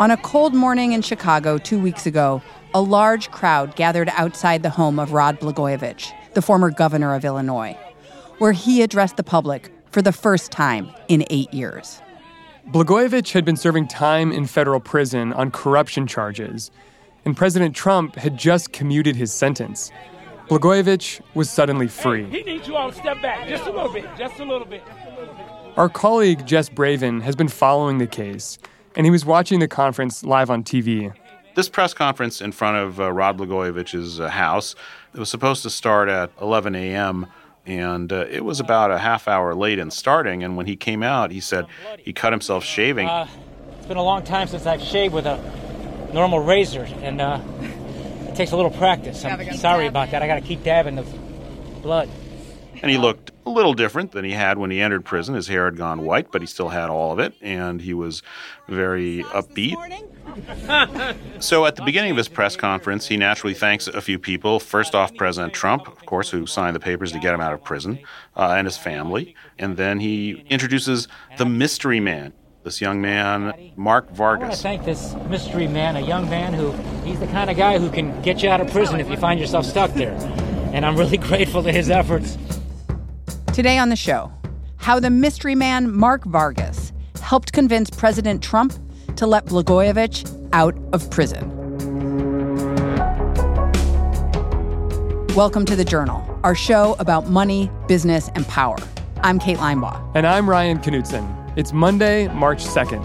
On a cold morning in Chicago two weeks ago, a large crowd gathered outside the home of Rod Blagojevich, the former governor of Illinois, where he addressed the public for the first time in eight years. Blagojevich had been serving time in federal prison on corruption charges, and President Trump had just commuted his sentence. Blagojevich was suddenly free. He needs you all to step back just a little bit, just a little bit. Our colleague Jess Bravin has been following the case and he was watching the conference live on TV. This press conference in front of uh, Rod Blagojevich's uh, house it was supposed to start at 11 a.m. And uh, it was about a half hour late in starting. And when he came out, he said he cut himself shaving. Uh, it's been a long time since I've shaved with a normal razor, and uh, it takes a little practice. I'm sorry about that. I got to keep dabbing the blood. And he looked a little different than he had when he entered prison. His hair had gone white, but he still had all of it, and he was very upbeat. so at the beginning of his press conference, he naturally thanks a few people. First off, President Trump, of course, who signed the papers to get him out of prison, uh, and his family. And then he introduces the mystery man, this young man, Mark Vargas. I want to thank this mystery man, a young man who he's the kind of guy who can get you out of prison if you find yourself stuck there. And I'm really grateful to his efforts. Today on the show, how the mystery man Mark Vargas helped convince President Trump to let Blagojevich out of prison. Welcome to The Journal, our show about money, business, and power. I'm Kate Linebaugh. And I'm Ryan Knutson. It's Monday, March 2nd.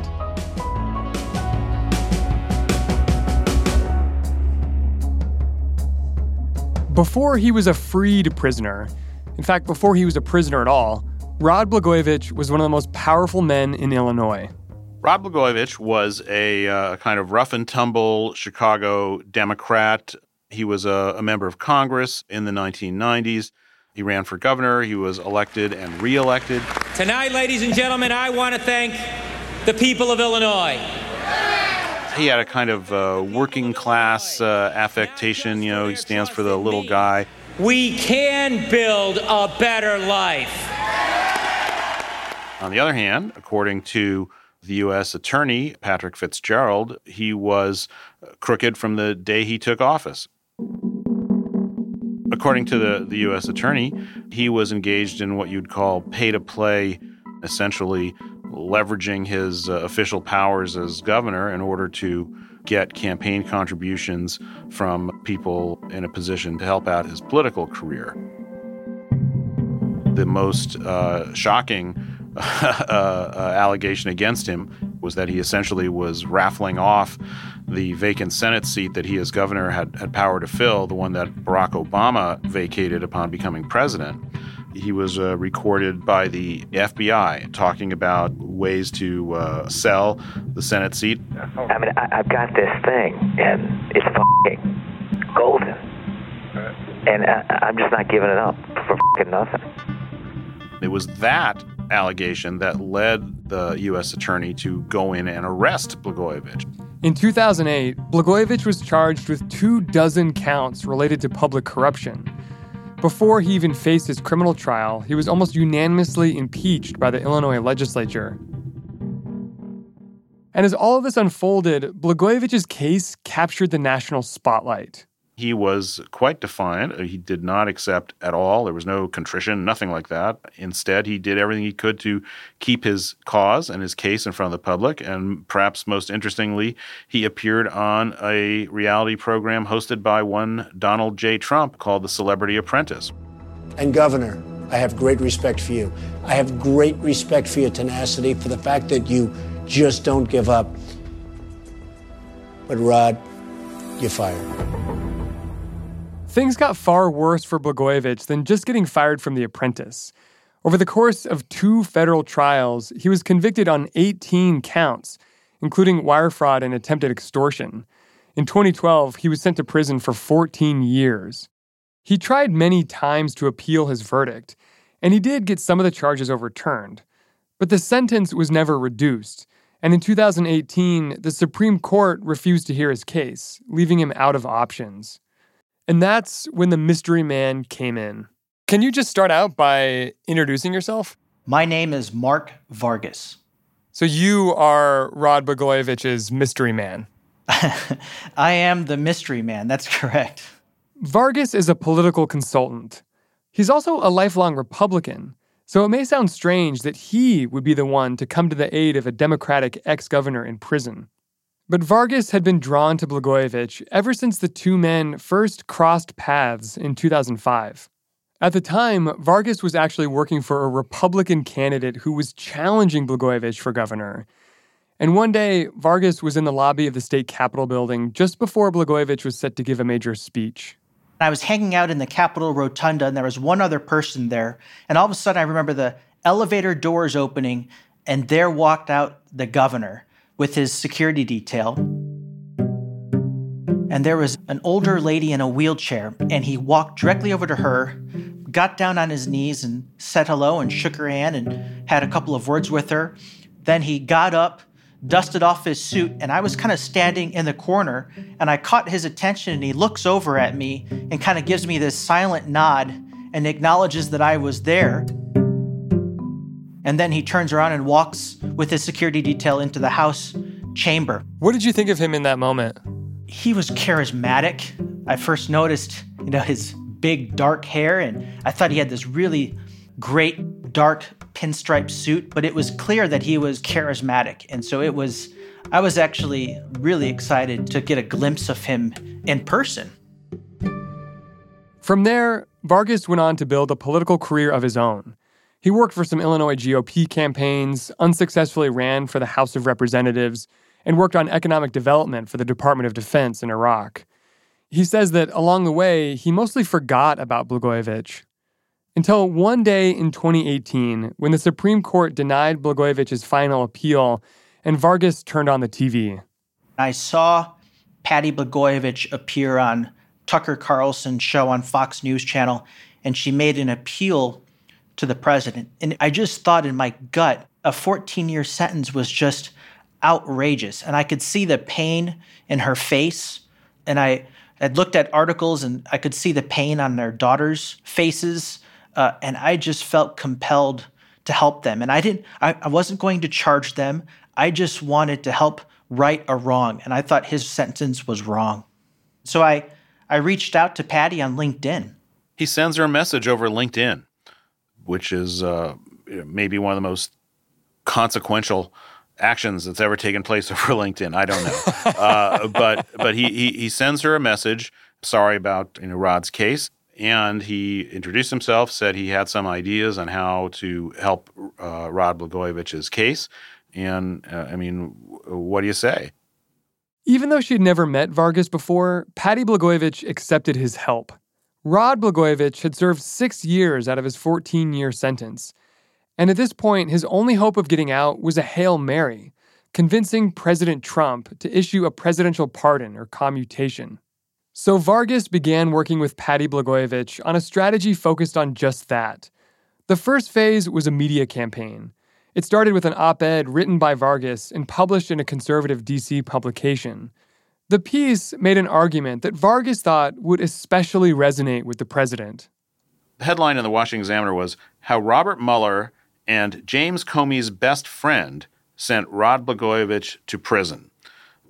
Before he was a freed prisoner, in fact, before he was a prisoner at all, Rod Blagojevich was one of the most powerful men in Illinois. Rod Blagojevich was a uh, kind of rough and tumble Chicago Democrat. He was a, a member of Congress in the 1990s. He ran for governor. He was elected and reelected. Tonight, ladies and gentlemen, I want to thank the people of Illinois. He had a kind of uh, working class uh, affectation. You know, he stands for the little guy. We can build a better life. On the other hand, according to the U.S. Attorney, Patrick Fitzgerald, he was crooked from the day he took office. According to the, the U.S. Attorney, he was engaged in what you'd call pay to play, essentially leveraging his uh, official powers as governor in order to get campaign contributions from people in a position to help out his political career. The most uh, shocking uh, uh, allegation against him was that he essentially was raffling off the vacant Senate seat that he, as governor, had, had power to fill, the one that Barack Obama vacated upon becoming president. He was uh, recorded by the FBI talking about ways to uh, sell the Senate seat. I mean, I, have got this thing, and it's fucking golden. And I, am just not giving it up for fucking nothing. It was that allegation that led the U.S. attorney to go in and arrest Blagojevich. In 2008, Blagojevich was charged with two dozen counts related to public corruption. Before he even faced his criminal trial, he was almost unanimously impeached by the Illinois legislature. And as all of this unfolded, Blagojevich's case captured the national spotlight. He was quite defiant. Uh, he did not accept at all. There was no contrition, nothing like that. Instead, he did everything he could to keep his cause and his case in front of the public. And perhaps most interestingly, he appeared on a reality program hosted by one Donald J. Trump called The Celebrity Apprentice. And, Governor, I have great respect for you. I have great respect for your tenacity, for the fact that you just don't give up. But, Rod, you're fired. Things got far worse for Blagojevich than just getting fired from The Apprentice. Over the course of two federal trials, he was convicted on 18 counts, including wire fraud and attempted extortion. In 2012, he was sent to prison for 14 years. He tried many times to appeal his verdict, and he did get some of the charges overturned. But the sentence was never reduced, and in 2018, the Supreme Court refused to hear his case, leaving him out of options. And that's when the mystery man came in. Can you just start out by introducing yourself? My name is Mark Vargas. So you are Rod Blagojevich's mystery man. I am the mystery man. That's correct. Vargas is a political consultant. He's also a lifelong Republican, so it may sound strange that he would be the one to come to the aid of a Democratic ex governor in prison. But Vargas had been drawn to Blagojevich ever since the two men first crossed paths in 2005. At the time, Vargas was actually working for a Republican candidate who was challenging Blagojevich for governor. And one day, Vargas was in the lobby of the state capitol building just before Blagojevich was set to give a major speech. I was hanging out in the Capitol Rotunda, and there was one other person there. And all of a sudden, I remember the elevator doors opening, and there walked out the governor with his security detail. And there was an older lady in a wheelchair, and he walked directly over to her, got down on his knees, and said hello and shook her hand and had a couple of words with her. Then he got up, dusted off his suit, and I was kind of standing in the corner, and I caught his attention, and he looks over at me and kind of gives me this silent nod and acknowledges that I was there. And then he turns around and walks with his security detail into the House chamber. What did you think of him in that moment? He was charismatic. I first noticed, you know, his big dark hair, and I thought he had this really great dark pinstripe suit, but it was clear that he was charismatic. And so it was, I was actually really excited to get a glimpse of him in person. From there, Vargas went on to build a political career of his own. He worked for some Illinois GOP campaigns, unsuccessfully ran for the House of Representatives, and worked on economic development for the Department of Defense in Iraq. He says that along the way, he mostly forgot about Blagojevich. Until one day in 2018, when the Supreme Court denied Blagojevich's final appeal and Vargas turned on the TV. I saw Patty Blagojevich appear on Tucker Carlson's show on Fox News Channel, and she made an appeal to the president. And I just thought in my gut, a 14 year sentence was just outrageous. And I could see the pain in her face. And I had looked at articles and I could see the pain on their daughters' faces. Uh, and I just felt compelled to help them. And I didn't, I, I wasn't going to charge them. I just wanted to help right a wrong. And I thought his sentence was wrong. So I, I reached out to Patty on LinkedIn. He sends her a message over LinkedIn which is uh, maybe one of the most consequential actions that's ever taken place over LinkedIn. I don't know, uh, but but he, he, he sends her a message. Sorry about you know Rod's case, and he introduced himself. Said he had some ideas on how to help uh, Rod Blagojevich's case. And uh, I mean, what do you say? Even though she'd never met Vargas before, Patty Blagojevich accepted his help. Rod Blagojevich had served six years out of his 14 year sentence. And at this point, his only hope of getting out was a Hail Mary, convincing President Trump to issue a presidential pardon or commutation. So Vargas began working with Patty Blagojevich on a strategy focused on just that. The first phase was a media campaign. It started with an op ed written by Vargas and published in a conservative DC publication. The piece made an argument that Vargas thought would especially resonate with the president. The headline in the Washington Examiner was How Robert Mueller and James Comey's best friend sent Rod Blagojevich to prison.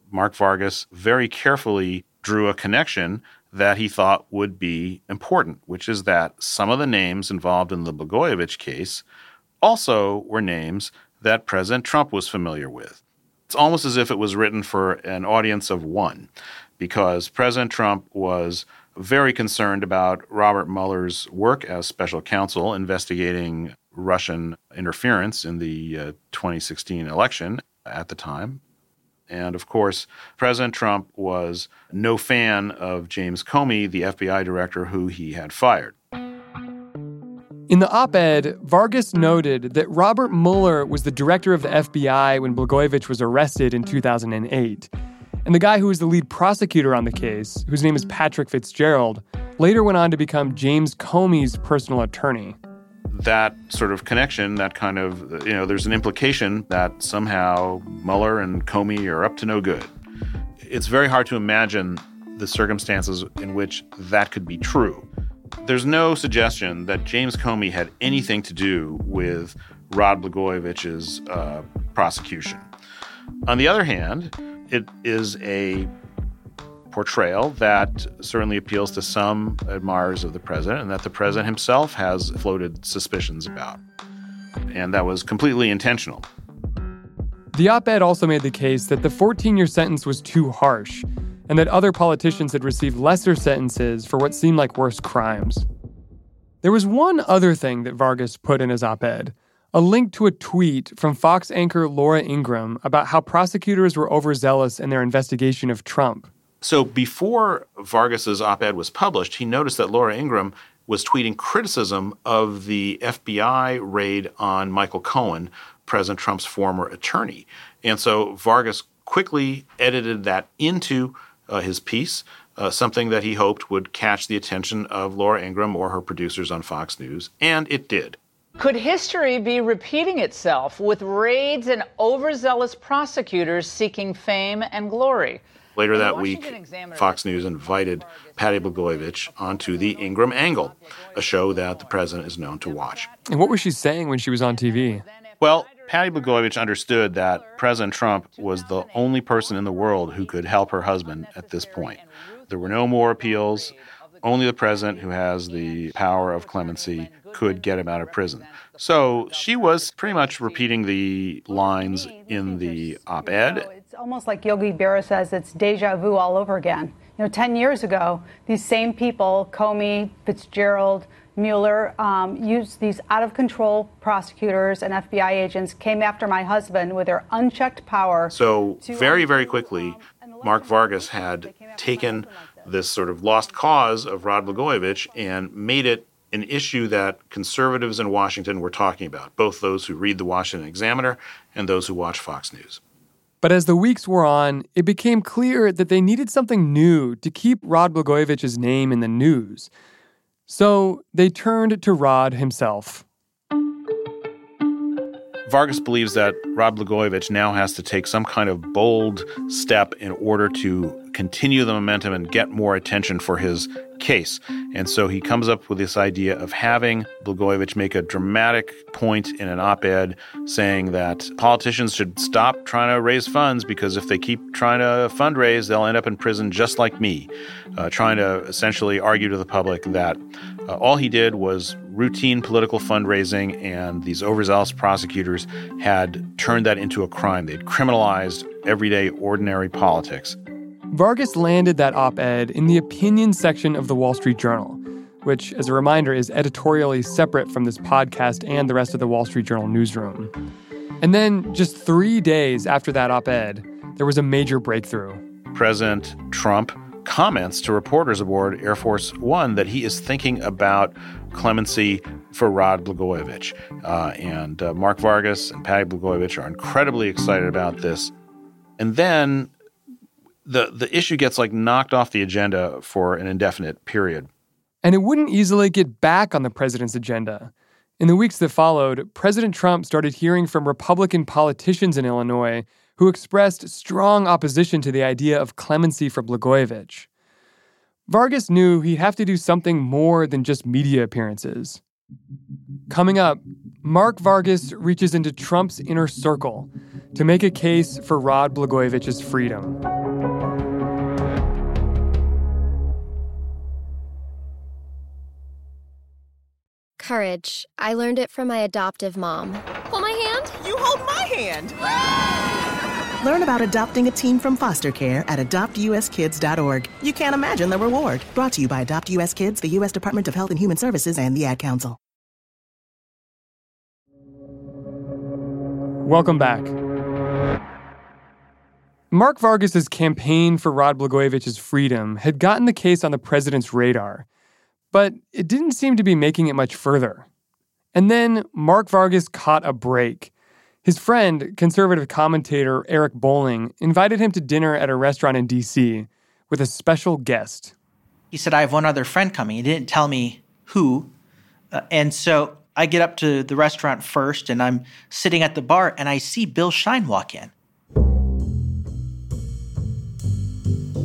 Mark Vargas very carefully drew a connection that he thought would be important, which is that some of the names involved in the Blagojevich case also were names that President Trump was familiar with. It's almost as if it was written for an audience of one, because President Trump was very concerned about Robert Mueller's work as special counsel investigating Russian interference in the uh, 2016 election at the time. And of course, President Trump was no fan of James Comey, the FBI director who he had fired. In the op ed, Vargas noted that Robert Mueller was the director of the FBI when Blagojevich was arrested in 2008. And the guy who was the lead prosecutor on the case, whose name is Patrick Fitzgerald, later went on to become James Comey's personal attorney. That sort of connection, that kind of, you know, there's an implication that somehow Mueller and Comey are up to no good. It's very hard to imagine the circumstances in which that could be true. There's no suggestion that James Comey had anything to do with Rod Blagojevich's uh, prosecution. On the other hand, it is a portrayal that certainly appeals to some admirers of the president and that the president himself has floated suspicions about. And that was completely intentional. The op ed also made the case that the 14 year sentence was too harsh and that other politicians had received lesser sentences for what seemed like worse crimes. There was one other thing that Vargas put in his op ed a link to a tweet from Fox anchor Laura Ingraham about how prosecutors were overzealous in their investigation of Trump. So before Vargas's op-ed was published, he noticed that Laura Ingraham was tweeting criticism of the FBI raid on Michael Cohen, President Trump's former attorney. And so Vargas quickly edited that into uh, his piece, uh, something that he hoped would catch the attention of Laura Ingraham or her producers on Fox News, and it did. Could history be repeating itself with raids and overzealous prosecutors seeking fame and glory? Later that week, Fox News invited Patty Blagojevich onto the Ingraham Angle, a show that the president is known to watch. And what was she saying when she was on TV? Well, Patty Blagojevich understood that President Trump was the only person in the world who could help her husband at this point. There were no more appeals. Only the president, who has the power of clemency, could get him out of prison. So she was pretty much repeating the lines in the op ed. It's almost like Yogi Berra says it's deja vu all over again. You know, 10 years ago, these same people, Comey, Fitzgerald, Mueller, um, used these out of control prosecutors and FBI agents came after my husband with their unchecked power. So, very, very quickly, Mark Vargas had taken this sort of lost cause of Rod Blagojevich and made it an issue that conservatives in Washington were talking about, both those who read the Washington Examiner and those who watch Fox News. But as the weeks wore on, it became clear that they needed something new to keep Rod Blagojevich's name in the news. So they turned to Rod himself. Vargas believes that Rod Blagojevich now has to take some kind of bold step in order to continue the momentum and get more attention for his case. And so he comes up with this idea of having Blagojevich make a dramatic point in an op ed saying that politicians should stop trying to raise funds because if they keep trying to fundraise, they'll end up in prison just like me. Uh, trying to essentially argue to the public that uh, all he did was routine political fundraising, and these overzealous prosecutors had turned that into a crime. They'd criminalized everyday, ordinary politics. Vargas landed that op ed in the opinion section of the Wall Street Journal, which, as a reminder, is editorially separate from this podcast and the rest of the Wall Street Journal newsroom. And then, just three days after that op ed, there was a major breakthrough. President Trump comments to reporters aboard Air Force One that he is thinking about clemency for Rod Blagojevich. Uh, and uh, Mark Vargas and Patty Blagojevich are incredibly excited about this. And then the, the issue gets like knocked off the agenda for an indefinite period. And it wouldn't easily get back on the president's agenda. In the weeks that followed, President Trump started hearing from Republican politicians in Illinois who expressed strong opposition to the idea of clemency for Blagojevich. Vargas knew he'd have to do something more than just media appearances. Coming up, Mark Vargas reaches into Trump's inner circle to make a case for Rod Blagojevich's freedom. Courage. I learned it from my adoptive mom. Hold my hand. You hold my hand. Learn about adopting a team from foster care at adoptuskids.org. You can't imagine the reward. Brought to you by Adopt US Kids, the U.S. Department of Health and Human Services, and the Ad Council. Welcome back. Mark Vargas's campaign for Rod Blagojevich's freedom had gotten the case on the president's radar, but it didn't seem to be making it much further. And then Mark Vargas caught a break. His friend, conservative commentator Eric Bolling, invited him to dinner at a restaurant in D.C. with a special guest. He said, I have one other friend coming. He didn't tell me who. Uh, and so I get up to the restaurant first and I'm sitting at the bar and I see Bill Shine walk in.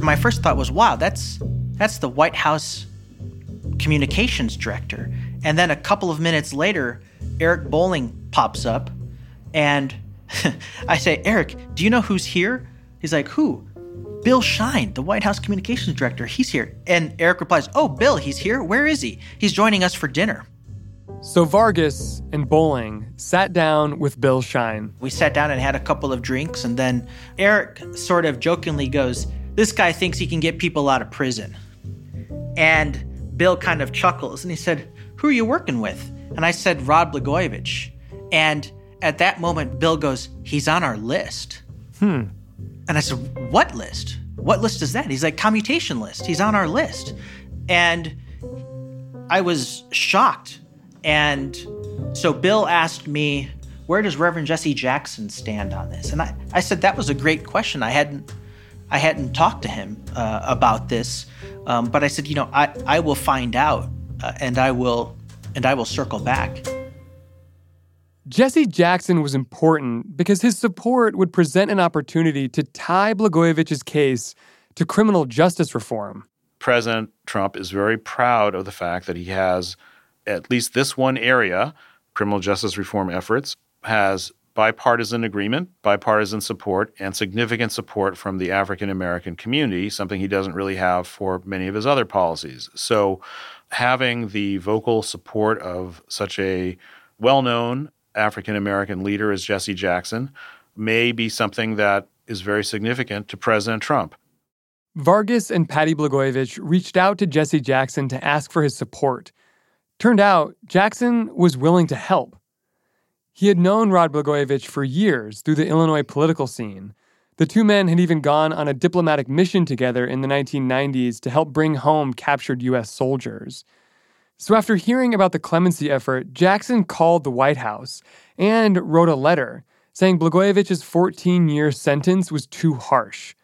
My first thought was, wow, that's that's the White House communications director. And then a couple of minutes later, Eric Bolling pops up and I say, Eric, do you know who's here? He's like, Who? Bill Shine, the White House communications director. He's here. And Eric replies, Oh, Bill, he's here. Where is he? He's joining us for dinner. So Vargas and Bolling sat down with Bill Shine. We sat down and had a couple of drinks, and then Eric sort of jokingly goes, This guy thinks he can get people out of prison. And Bill kind of chuckles and he said, Who are you working with? And I said, Rod Blagojevich. And at that moment, Bill goes, He's on our list. Hmm. And I said, What list? What list is that? He's like, Commutation list. He's on our list. And I was shocked. And so Bill asked me, Where does Reverend Jesse Jackson stand on this? And I, I said, That was a great question. I hadn't. I hadn't talked to him uh, about this, um, but I said, you know, I, I will find out, uh, and I will, and I will circle back. Jesse Jackson was important because his support would present an opportunity to tie Blagojevich's case to criminal justice reform. President Trump is very proud of the fact that he has at least this one area, criminal justice reform efforts, has bipartisan agreement, bipartisan support, and significant support from the African American community, something he doesn't really have for many of his other policies. So, having the vocal support of such a well known African American leader as Jesse Jackson may be something that is very significant to President Trump. Vargas and Patty Blagojevich reached out to Jesse Jackson to ask for his support. Turned out, Jackson was willing to help. He had known Rod Blagojevich for years through the Illinois political scene. The two men had even gone on a diplomatic mission together in the 1990s to help bring home captured U.S. soldiers. So, after hearing about the clemency effort, Jackson called the White House and wrote a letter saying Blagojevich's 14 year sentence was too harsh.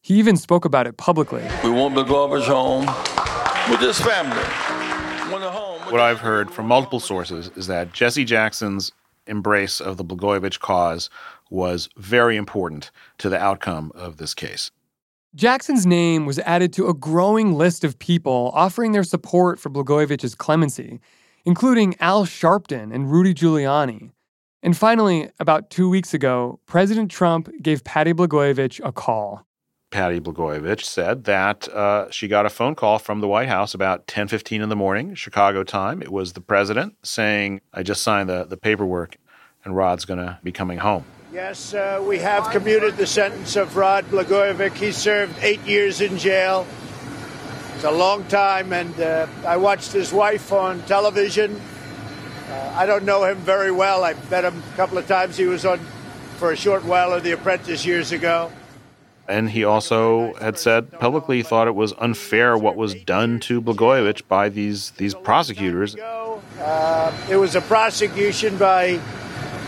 He even spoke about it publicly. We want Blagojevich home with his family. What I've heard from multiple sources is that Jesse Jackson's embrace of the Blagojevich cause was very important to the outcome of this case. Jackson's name was added to a growing list of people offering their support for Blagojevich's clemency, including Al Sharpton and Rudy Giuliani. And finally, about two weeks ago, President Trump gave Patty Blagojevich a call. Patty Blagojevich said that uh, she got a phone call from the White House about 10:15 in the morning, Chicago time. It was the president saying, "I just signed the, the paperwork, and Rod's going to be coming home." Yes, uh, we have commuted the sentence of Rod Blagojevich. He served eight years in jail. It's a long time, and uh, I watched his wife on television. Uh, I don't know him very well. I met him a couple of times. He was on for a short while on The Apprentice years ago. And he also had said publicly he thought it was unfair what was done to Blagojevich by these these prosecutors. It was a prosecution by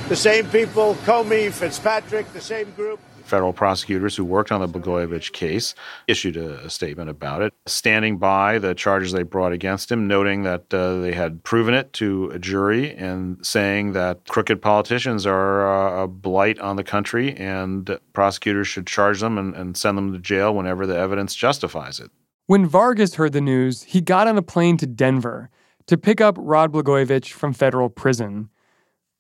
the same people, Comey, Fitzpatrick, the same group. Federal prosecutors who worked on the Blagojevich case issued a, a, statement about it, standing by the charges they brought against him, noting that uh, they had proven it to a jury and saying that crooked politicians are uh, a blight on the country and prosecutors should charge them and, and send them to jail whenever the evidence justifies it. When Vargas heard the news, he got on a plane to Denver to pick up Rod Blagojevich from federal prison.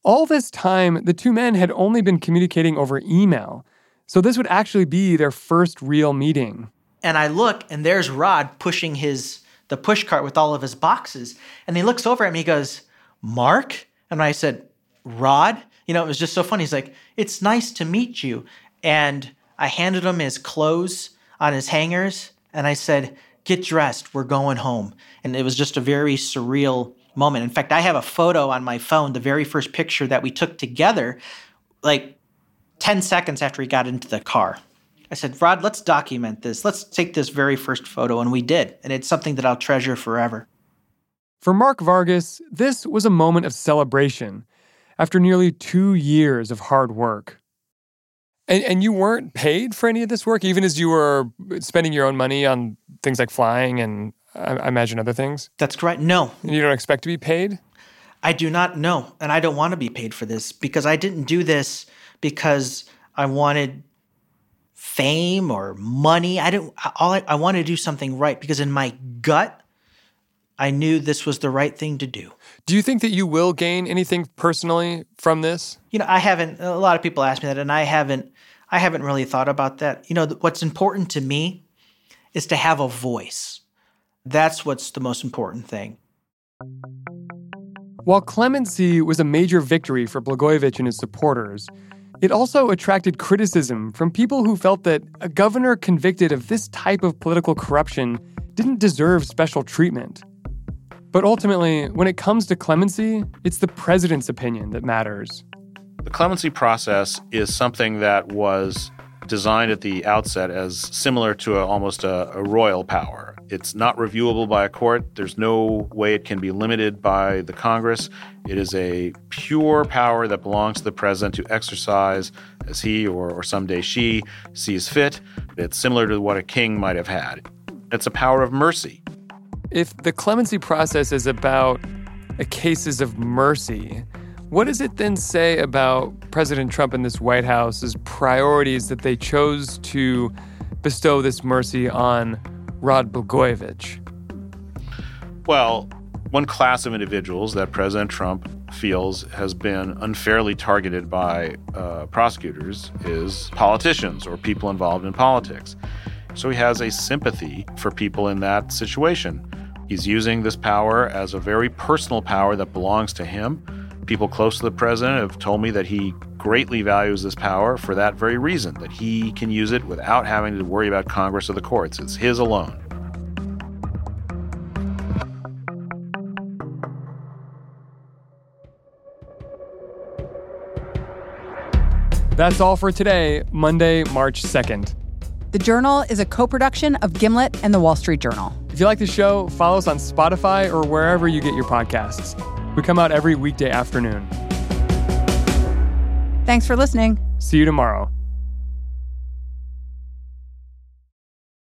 All this time, the two men had only been communicating over email, so this would actually be their first real meeting. And I look, and there's Rod pushing his the push cart with all of his boxes, and he looks over at me. He goes, "Mark," and I said, "Rod." You know, it was just so funny. He's like, "It's nice to meet you," and I handed him his clothes on his hangers, and I said, "Get dressed. We're going home." And it was just a very surreal moment. In fact, I have a photo on my phone, the very first picture that we took together, like 10 seconds after he got into the car. I said, Rod, let's document this. Let's take this very first photo. And we did. And it's something that I'll treasure forever. For Mark Vargas, this was a moment of celebration after nearly two years of hard work. And, and you weren't paid for any of this work, even as you were spending your own money on things like flying and I, I imagine other things? That's correct. No. You don't expect to be paid? I do not know. And I don't want to be paid for this because I didn't do this because I wanted fame or money. I didn't, all I, I wanted to do something right because in my gut, I knew this was the right thing to do. Do you think that you will gain anything personally from this? You know, I haven't a lot of people ask me that and I haven't I haven't really thought about that. You know, what's important to me is to have a voice. That's what's the most important thing. While clemency was a major victory for Blagojevich and his supporters, it also attracted criticism from people who felt that a governor convicted of this type of political corruption didn't deserve special treatment. But ultimately, when it comes to clemency, it's the president's opinion that matters. The clemency process is something that was designed at the outset as similar to a, almost a, a, royal power. It's not reviewable by a court. There's no way it can be limited by the Congress. It is a pure power that belongs to the president to exercise as he or, or someday she sees fit. It's similar to what a king might have had. It's a power of mercy. If the clemency process is about cases of mercy, what does it then say about President Trump and this White House's priorities that they chose to bestow this mercy on Rod Blagojevich? Well, one class of individuals that President Trump feels has been unfairly targeted by uh, prosecutors is politicians or people involved in politics. So he has a sympathy for people in that situation. He's using this power as a very personal power that belongs to him People close to the president have told me that he greatly values this power for that very reason, that he can use it without having to worry about Congress or the courts. It's his alone. That's all for today, Monday, March 2nd. The Journal is a co production of Gimlet and The Wall Street Journal. If you like the show, follow us on Spotify or wherever you get your podcasts. We come out every weekday afternoon. Thanks for listening. See you tomorrow.